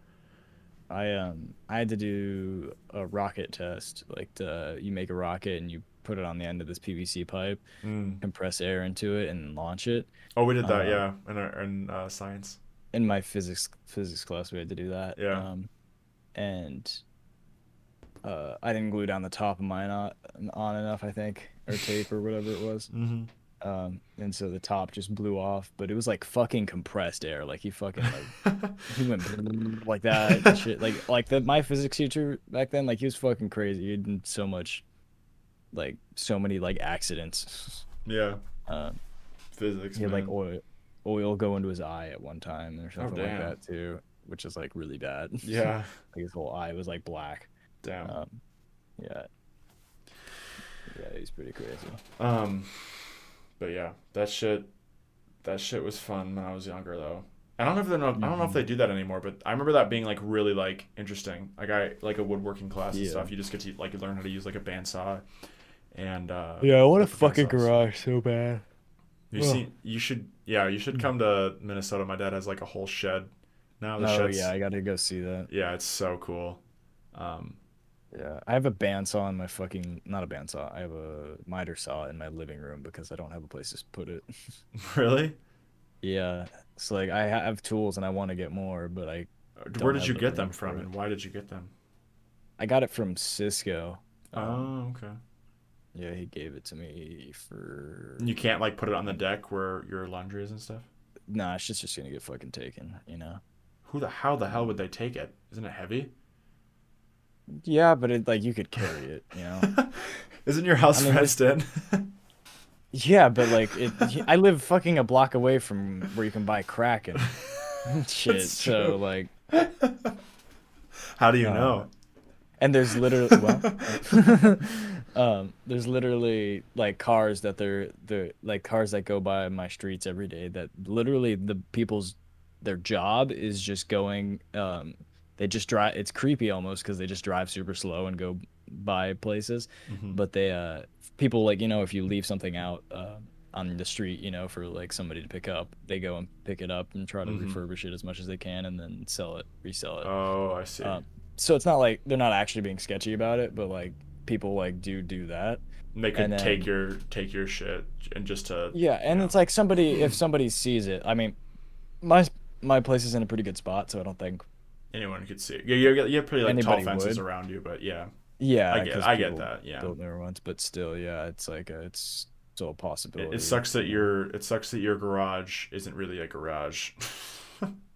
I um I had to do a rocket test. Like to, you make a rocket and you put it on the end of this PVC pipe, Mm. compress air into it, and launch it. Oh, we did that, Uh, yeah, in our, in uh, science. In my physics physics class, we had to do that. Yeah. Um, and uh, I didn't glue down the top of mine on, on enough, I think, or tape or whatever it was. Mm-hmm. Um, and so the top just blew off, but it was like fucking compressed air. Like he fucking like he went like that shit. Like like the my physics teacher back then, like he was fucking crazy. He did so much, like so many like accidents. yeah, Um, physics. he had like oil oil go into his eye at one time or something like that too, which is like really bad. yeah, like his whole eye was like black. damn. Um, yeah. Yeah, he's pretty crazy. Um, but yeah, that shit, that shit was fun when I was younger though. I don't know if they know, I don't know if they do that anymore, but I remember that being like really like interesting. Like I like a woodworking class and stuff. You just get to like learn how to use like a bandsaw, and uh, Yeah, I want a fucking garage so bad. You see, you should yeah, you should come to Minnesota. My dad has like a whole shed now. The Oh shed's yeah, I gotta go see that. yeah, it's so cool. Um, Yeah, I have a bandsaw in my fucking not a bandsaw. I have a miter saw in my living room because I don't have a place to put it. really, yeah, it's like I have tools and I want to get more, but I where did you get them from, and why did you get them? I got it from Cisco. Um, Oh, okay. Yeah, he gave it to me for. You can't like put it on the deck where your laundry is and stuff. Nah, it's just just gonna get fucking taken, you know. Who the how the hell would they take it? Isn't it heavy? Yeah, but it like you could carry it, you know. Isn't your house I mean, fenced in? Yeah, but like it, I live fucking a block away from where you can buy crack and shit. So like, how do you Uh, know? and there's literally well, um, there's literally like cars that they're they're like cars that go by my streets every day. That literally the people's their job is just going. Um, they just drive. It's creepy almost because they just drive super slow and go by places. Mhm. but they uh people like you know if you leave something out uh, on the street you know for like somebody to pick up they go and pick it up and try to Mhm. refurbish it as much as they can and then sell it resell it Oh, I see. um, so it's not like they're not actually being sketchy about it but like people like do do that they could and take your take your shit and just to yeah and Yeah. it's like somebody if somebody sees it i mean my my place is in a pretty good spot so i don't think anyone could see. it. Yeah, you you have pretty like tall fences would. around you, but yeah, yeah I get I get that. Yeah, built newer ones but still yeah it's like a, it's still a it, possibility it sucks that your it sucks that your garage isn't really a garage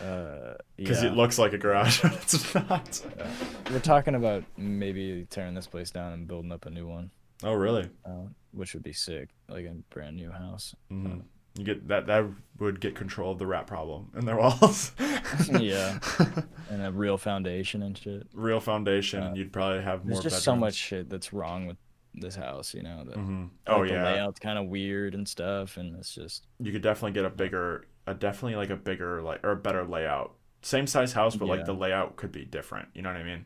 uh because yeah. it looks like a garage, but it's not. We're talking about maybe tearing this place down and building up a new one, Oh, really? uh, which would be sick, like a brand new house. hmm You get that that would get control of the rat problem in their walls. Yeah. And a real foundation and shit. Real foundation, Uh, and you'd probably have more. There's just so much shit that's wrong with this house, you know. That, hmm like, Oh the yeah, layout's kind of weird and stuff, and it's just you could definitely get a bigger, a definitely like a bigger like or a better layout. Same size house, but like the layout could be different. You know what I mean?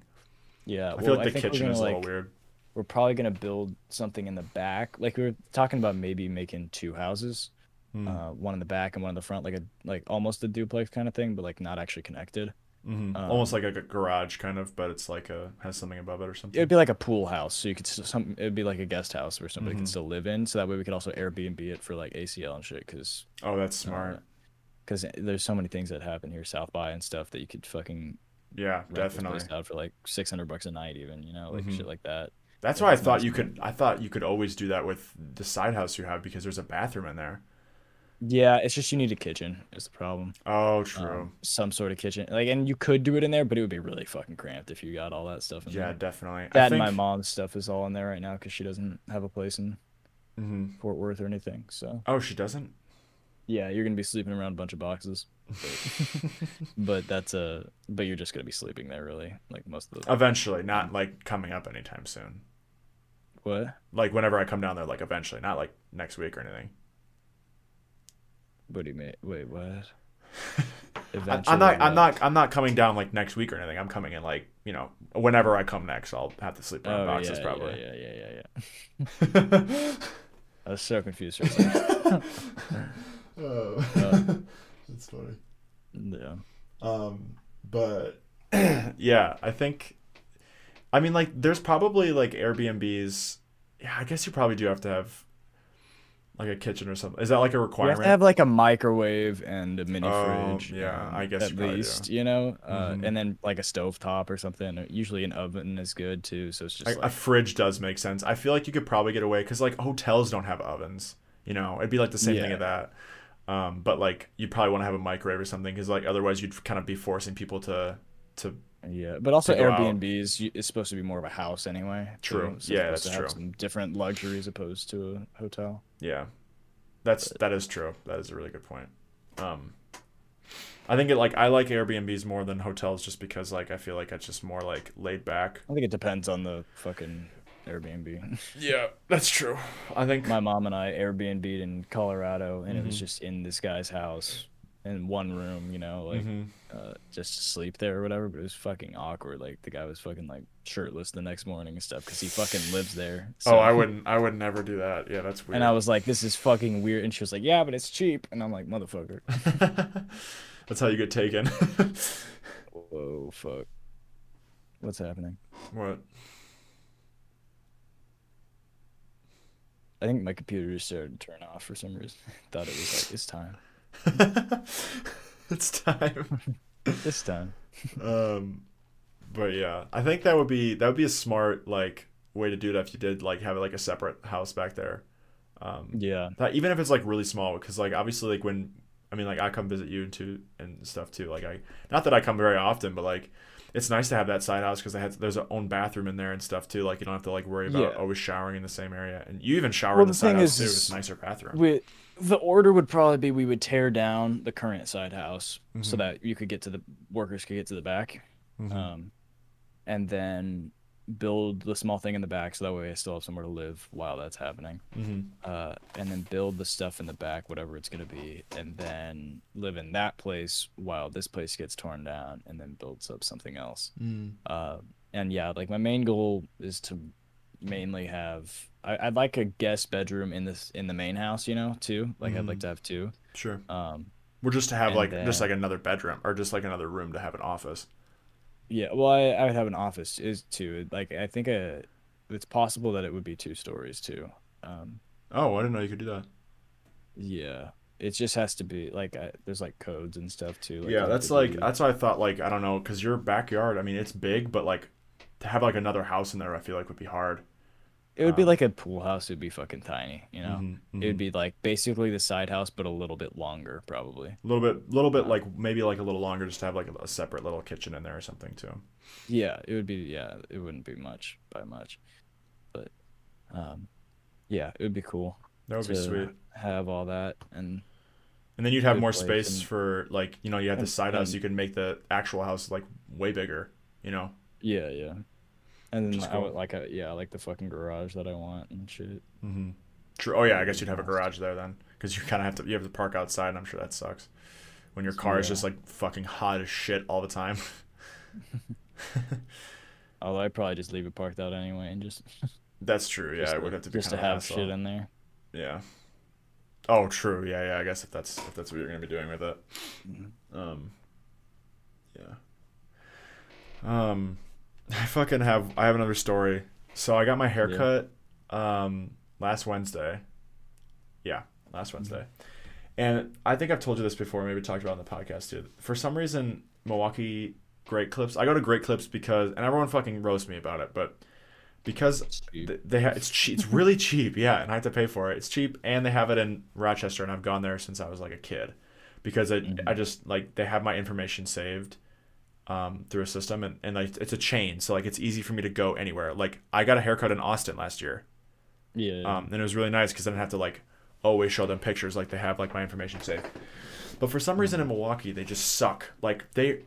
yeah. I well, feel like the kitchen is a little weird. We're probably gonna build something in the back. Like we were talking about, maybe making two houses, Hmm. uh, one in the back and one in the front, like a like almost a duplex kind of thing, but like not actually connected. hmm um, Almost like a garage kind of, but it's like a has something above it or something. It'd be like a pool house, so you could s- some. It'd be like a guest house where somebody Mhm. could still live in. So that way we could also Airbnb it for like ACL and shit, because oh, that's smart. Because there's so many things that happen here, South by and stuff that you could fucking yeah, definitely. out for like six hundred bucks a night, even you know, like Mhm. shit like that. That's Yeah, why I thought nice you could. I thought you could always do that with the side house you have because there's a bathroom in there. Yeah, it's just you need a kitchen is the problem. Oh, true. Um, some sort of kitchen, like, and you could do it in there, but it would be really fucking cramped if you got all that stuff in yeah, there. definitely. I That think, and my mom's stuff is all in there right now because she doesn't have a place in Mhm. Fort Worth or anything. So Oh, she doesn't. Yeah, you're gonna be sleeping around a bunch of boxes. but that's a but you're just gonna be sleeping there really like most of the Eventually, not like coming up anytime soon. what Like whenever I come down there, like eventually, not like next week or anything. what do you mean wait what eventually. I'm not. I'm not. I'm not coming down like next week or anything. I'm coming in like you know whenever I come next. I'll have to sleep around Oh, boxes yeah, probably. Yeah, yeah, yeah, yeah, yeah. I was so confused for a second. Oh. That's funny. yeah. Um, but yeah, I think. I mean, like, there's probably like Airbnbs. Yeah, I guess you probably do have to have like a kitchen or something. Is that like a You have requirement? to have like a microwave and a mini Oh, fridge. yeah, um, I guess at you probably do. least you know, uh, Mhm. and then like a stove top or something. Usually an oven is good too. So it's just Like, like a fridge does make sense. I feel like you could probably get away because like hotels don't have ovens. You know, it'd be like the same thing Yeah. at that. Um, but like you probably want to have a microwave or something because like otherwise you'd kind of be forcing people to to yeah, but also. Airbnbs is supposed to be more of a house anyway. True. so Yeah, that's true. Some different luxuries opposed to a hotel. Yeah, that's that is true. That is a really good point. Um, I think it like I like Airbnbs more than hotels just because like I feel like it's just more like laid back. I think it depends on the fucking Airbnb. Yeah, that's true. I think My mom and I Airbnb'd in Colorado, and it was Mhm. just in this guy's house in one room, you know, like Mhm. uh, just to sleep there or whatever. But it was fucking awkward. Like the guy was fucking like shirtless the next morning and stuff because he fucking lives there. Oh, I wouldn't. I would never do that. Yeah, that's weird. And I was like, "This is fucking weird," and she was like, "Yeah, but it's cheap," and I'm like, "Motherfucker." that's how you get taken. Whoa, fuck. What's happening? what? I think my computer just started to turn off for some reason. Thought it was like it's time. it's time. it's time. um, but yeah, I think that would be that would be a smart like way to do it if you did like have like a separate house back there. Um, Yeah. that even if it's like really small, because like obviously like when I mean like I come visit you too and stuff too. Like I not that I come very often, but like it's nice to have that side house because I had there's a own bathroom in there and stuff too. Like you don't have to like worry about Yeah. always showering in the same area, and you even shower Well, in the, the side house too. It's a nicer bathroom. We, the order would probably be we would tear down the current side house so Mhm. that you could get to the workers could get to the back, Mhm. um, and then build the small thing in the back so that way I still have somewhere to live while that's happening. Mhm. Uh, and then build the stuff in the back, whatever it's gonna be, and then live in that place while this place gets torn down, and then builds up something else. Mm. Uh, and yeah, like my main goal is to mainly have I, I'd like a guest bedroom in this in the main house, you know, too. Like I'd like Mhm. to have two. Sure. Um, Well, just to have like just like another bedroom or just like another room to have an office. Yeah, well, I, I would have an office is too. Like I think uh it's possible that it would be two stories too. Um, Oh, I didn't know you could do that. yeah, it just has to be like I, there's like codes and stuff too. Like, yeah, that's like do- that's why I thought like I don't know because your backyard. I mean, it's big, but like to have like another house in there, I feel like would be hard. It would be um, like a pool house. It would be fucking tiny, you know. Mhm, It mhm. would be like basically the side house, but a little bit longer, probably. a little bit, little bit like maybe like a little longer, just to have like a, a separate little kitchen in there or something too. Yeah, it would be. Yeah, it wouldn't be much by much, but um, yeah, it would be cool That would be sweet. have all that and And then you'd have more space and- for like you know you have the and- side house. You can make the actual house like way bigger. You know. yeah, yeah, and Which then is I would like a yeah, like the fucking garage that I want and shit. Mm-hmm. True. Oh yeah, I guess you'd have a garage there then, because you kind of have to you have to park outside. and I'm sure that sucks when your car is Yeah. just like fucking hot as shit all the time. Although I'd probably just leave it parked out anyway and just That's true. Yeah, just, it would have to be just to kind of have shit in there. Yeah. Oh, true. Yeah, yeah. I guess if that's if that's what you're gonna be doing with it. Mhm. Um. Yeah. Um, I fucking have. I have another story. So I got my haircut, um, last Wednesday. Yeah, last Wednesday. And I think I've told you this before. Maybe talked about it on the podcast too. For some reason, Milwaukee Great Clips. I go to Great Clips because, and everyone fucking roasts me about it, but because they ha- it's cheap. It's really cheap. Yeah, and I have to pay for it. It's cheap, and they have it in Rochester, and I've gone there since I was like a kid, because I Mhm. I just like they have my information saved, um, through a system, and and like it's a chain, so like it's easy for me to go anywhere. Like I got a haircut in Austin last year, Yeah. um, and it was really nice because I didn't have to like always show them pictures. Like they have like my information saved. But for some reason in Milwaukee, they just suck. Like they,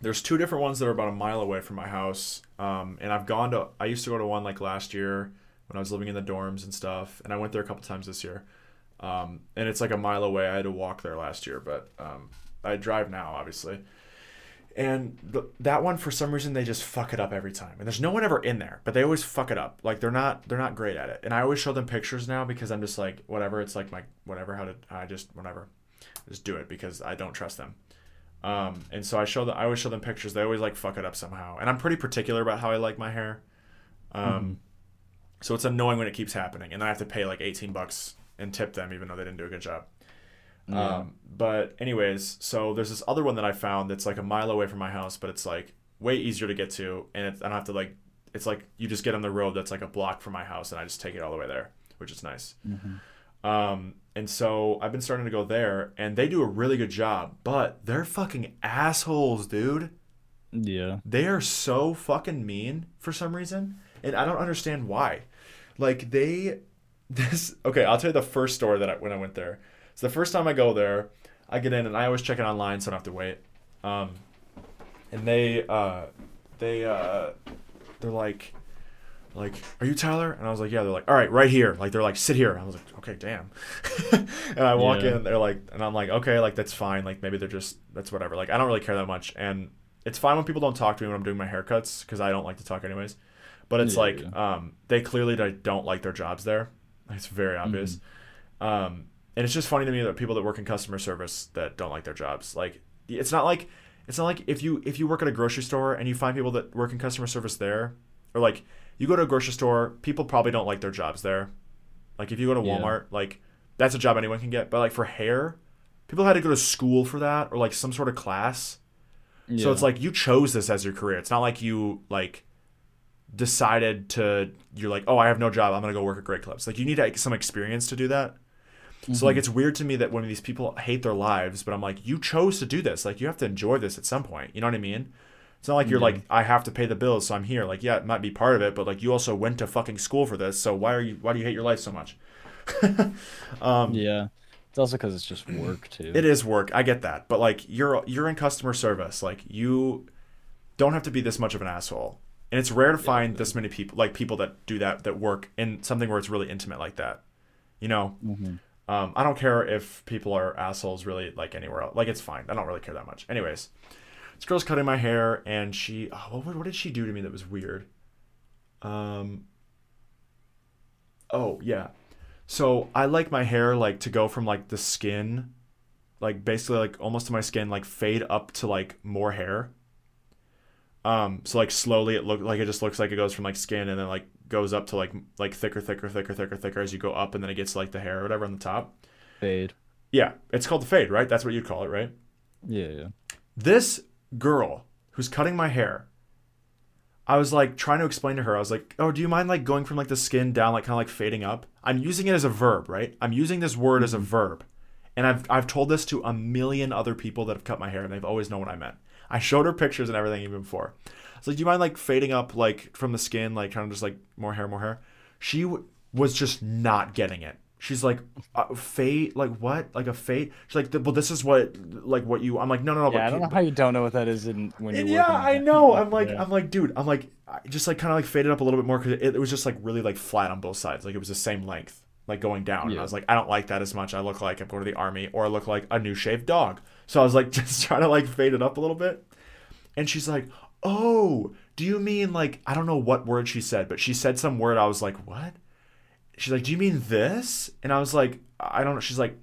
there's two different ones that are about a mile away from my house. Um, and I've gone to. I used to go to one like last year when I was living in the dorms and stuff, and I went there a couple times this year. Um, and it's like a mile away. I had to walk there last year, but um, I drive now, obviously. And the, that one, for some reason, they just fuck it up every time. And there's no one ever in there, but they always fuck it up. Like they're not they're not great at it. And I always show them pictures now because I'm just like whatever. It's like my whatever. How to I just whatever, just do it because I don't trust them. Um, and so I show them. I always show them pictures. They always like fuck it up somehow. And I'm pretty particular about how I like my hair. Um, so it's annoying when it keeps happening, and then I have to pay like 18 bucks and tip them even though they didn't do a good job. Yeah. Um, but anyways, so there's this other one that I found that's like a mile away from my house, but it's like way easier to get to, and it's, I don't have to like. It's like you just get on the road that's like a block from my house, and I just take it all the way there, which is nice. Mhm. Um, and so I've been starting to go there, and they do a really good job, but they're fucking assholes, dude. Yeah. They are so fucking mean for some reason, and I don't understand why. Like they, this okay. I'll tell you the first story that I, when I went there. It's the first time I go there. I get in and I always check it online, so I don't have to wait. Um, and they, uh, they, uh, they're like, like, are you Tyler? And I was like, yeah. They're like, all right, right here. Like they're like, sit here. I was like, okay, damn. and I walk Yeah. in, they're like, and I'm like, okay, like that's fine. Like maybe they're just that's whatever. Like I don't really care that much, and it's fine when people don't talk to me when I'm doing my haircuts because I don't like to talk anyways. But it's Yeah, like yeah. um, they clearly don't like their jobs there. It's very obvious. Um, and it's just funny to me that people that work in customer service that don't like their jobs. Like it's not like it's not like if you if you work at a grocery store and you find people that work in customer service there, or like you go to a grocery store, people probably don't like their jobs there. Like if you go to Yeah. Walmart, like that's a job anyone can get. But like for hair, people had to go to school for that or like some sort of class. So it's like you chose this as your career. It's not like you like decided to you're like, "Oh, I have no job. I'm going to go work at Great Clips." Like you need like, some experience to do that. So Mm-hmm. like it's weird to me that when these people hate their lives, but I'm like, "You chose to do this. Like you have to enjoy this at some point." You know what I mean? It's not like you're Yeah. like, "I have to pay the bills, so I'm here." Like, yeah, it might be part of it, but like you also went to fucking school for this. So why are you why do you hate your life so much? um Yeah. It's also because it's just work too. it is work. I get that, but like you're you're in customer service. Like you don't have to be this much of an asshole, and it's rare to find this many people like people that do that that work in something where it's really intimate like that. You know, Mhm. Um, I don't care if people are assholes really like anywhere else. Like it's fine. I don't really care that much. Anyways, this girl's cutting my hair, and she oh, what what did she do to me that was weird? Um. Oh yeah, so I like my hair like to go from like the skin, like basically like almost to my skin, like fade up to like more hair. Um, so like slowly it look like it just looks like it goes from like skin and then like goes up to like like thicker, thicker, thicker, thicker, thicker as you go up, and then it gets to, like the hair or whatever on the top. Fade. Yeah, it's called the fade, right? That's what you'd call it, right? Yeah, yeah. This girl who's cutting my hair, I was like trying to explain to her. I was like, "Oh, do you mind like going from like the skin down, like kind of like fading up?" I'm using it as a verb, right? I'm using this word as a verb, and I've I've told this to a million other people that have cut my hair, and they've always known what I meant. I showed her pictures and everything even before. I was like, "Do you mind like fading up, like from the skin, like kind of just like more hair, more hair?" She w- was just not getting it. She's like, uh, fade, like what? Like a fade? She's like, well, this is what, like what you. I'm like, no, no, no. Yeah, but I don't know how you don't know what that is in when you're yeah, I know. I'm like, Yeah. I'm like, dude, I'm like, I just like kind of like faded up a little bit more because it, it was just like really like flat on both sides. Like it was the same length, like going down. And I was like, I don't like that as much. I look like I'm going to the army, or I look like a new shaved dog. So I was like, just trying to like fade it up a little bit. And she's like, oh, do you mean like I don't know what word she said, but she said some word. I was like, what? She's like, do you mean this? And I was like, I don't know. She's like,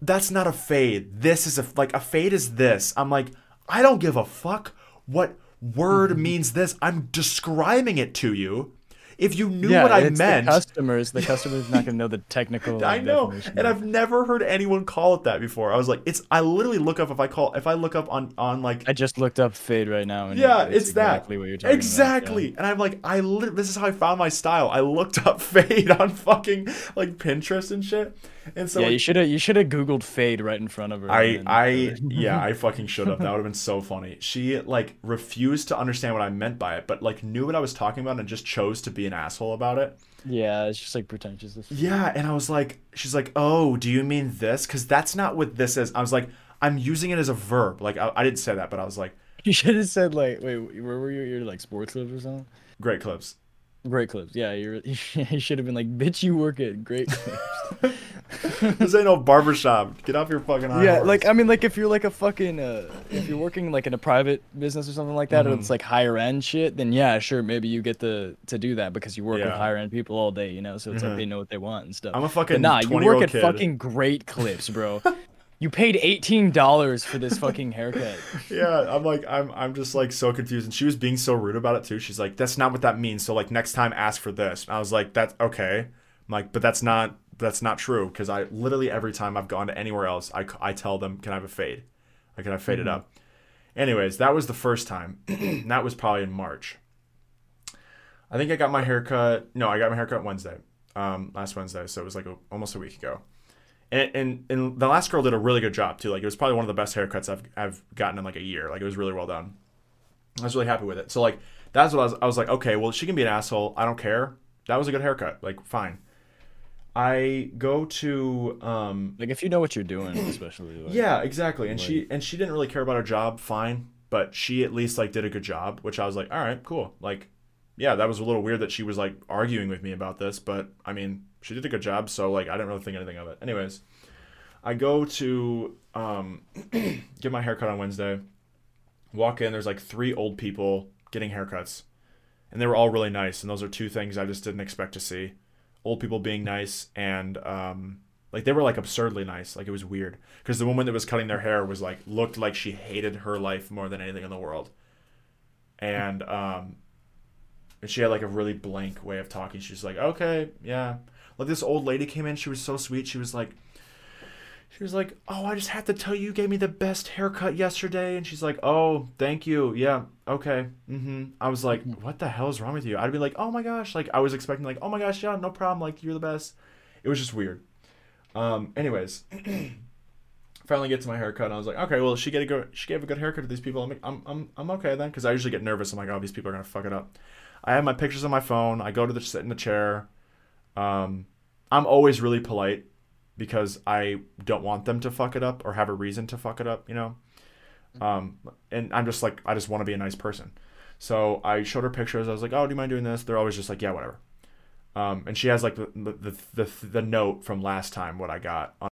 that's not a fade. This is a like a fade is this. I'm like, I don't give a fuck what word mm-hmm. means this. I'm describing it to you. If you knew yeah, what I it's meant, The customers, the customers not gonna know the technical. I know, and I've never heard anyone call it that before. I was like, it's. I literally look up if I call if I look up on on like I just looked up fade right now. And yeah, it's, exactly that. what you're talking exactly. about. And I'm like, I lit- this is how I found my style. I looked up fade on fucking like Pinterest and shit. And so Yeah, like, you should have you should have googled fade right in front of her. I I yeah, I fucking should have. That would have been so funny. She like refused to understand what I meant by it, but like knew what I was talking about and just chose to be an asshole about it. yeah, it's just like pretentious. Yeah, and I was like, she's like, oh, do you mean this? Because that's not what this is. I was like, I'm using it as a verb. Like I, I didn't say that, but I was like, You should have said like, wait, where were you? You're like sports clips or something. great clips. Great clips. Yeah, you're. You should have been like, bitch, you work at Great Clips. this ain't no barbershop. Get off your fucking high Yeah, horse. like I mean, like if you're like a fucking, uh, if you're working like in a private business or something like that, or Mhm. it's like higher end shit, then yeah, sure, maybe you get to to do that because you work with higher end people all day, you know. So it's Mhm. like they know what they want and stuff. I'm a fucking But nah, you work at kid. fucking great clips, bro. you paid eighteen dollars for this fucking haircut. yeah, I'm like, I'm, I'm just like so confused. And she was being so rude about it too. She's like, that's not what that means. So like next time, ask for this. And I was like, that's okay. I'm like, but that's not, that's not true. Because I literally every time I've gone to anywhere else, I, I tell them, can I have a fade? I can I fade it up? Anyways, that was the first time. that was probably in March. I think I got my haircut. No, I got my haircut Wednesday, um, last Wednesday. So it was like a, almost a week ago. And, and and the last girl did a really good job too. Like it was probably one of the best haircuts I've I've gotten in like a year. Like it was really well done. I was really happy with it. So like that's what I was. I was like, okay, well she can be an asshole. I don't care. That was a good haircut. Like fine. I go to um Like if you know what you're doing, especially. Like, yeah exactly and she and she didn't really care about her job fine but she at least like did a good job which i was like all right cool like yeah that was a little weird that she was like arguing with me about this but i mean she did a good job so like i didn't really think anything of it. Anyways i go to um get my haircut on wednesday. Walk in there's like three old people getting haircuts and they were all really nice and those are two things i just didn't expect to see. Old people being nice and um like they were like absurdly nice. Like it was weird. Because the woman that was cutting their hair was like looked like she hated her life more than anything in the world. And um and she had like a really blank way of talking. She's like okay yeah like this old lady came in she was so sweet she was like she was like oh i just have to tell you you gave me the best haircut yesterday. And she's like oh thank you. Yeah okay mm-hmm. I was like what the hell is wrong with you? I'd be like oh my gosh like i was expecting like oh my gosh yeah no problem like you're the best. It was just weird. Um anyways finally get to my haircut and i was like okay well she get a good she gave a good haircut to these people. I'm i'm i'm, I'm okay then. Because i usually get nervous. I'm like oh these people are gonna fuck it up. I have my pictures on my phone. I go to the sit in the chair um i'm always really polite because i don't want them to fuck it up or have a reason to fuck it up you know? Um and i'm just like i just want to be a nice person. So i showed her pictures. I was like oh do you mind doing this? They're always just like yeah whatever. Um, and she has like the the, the the the note from last time what I got on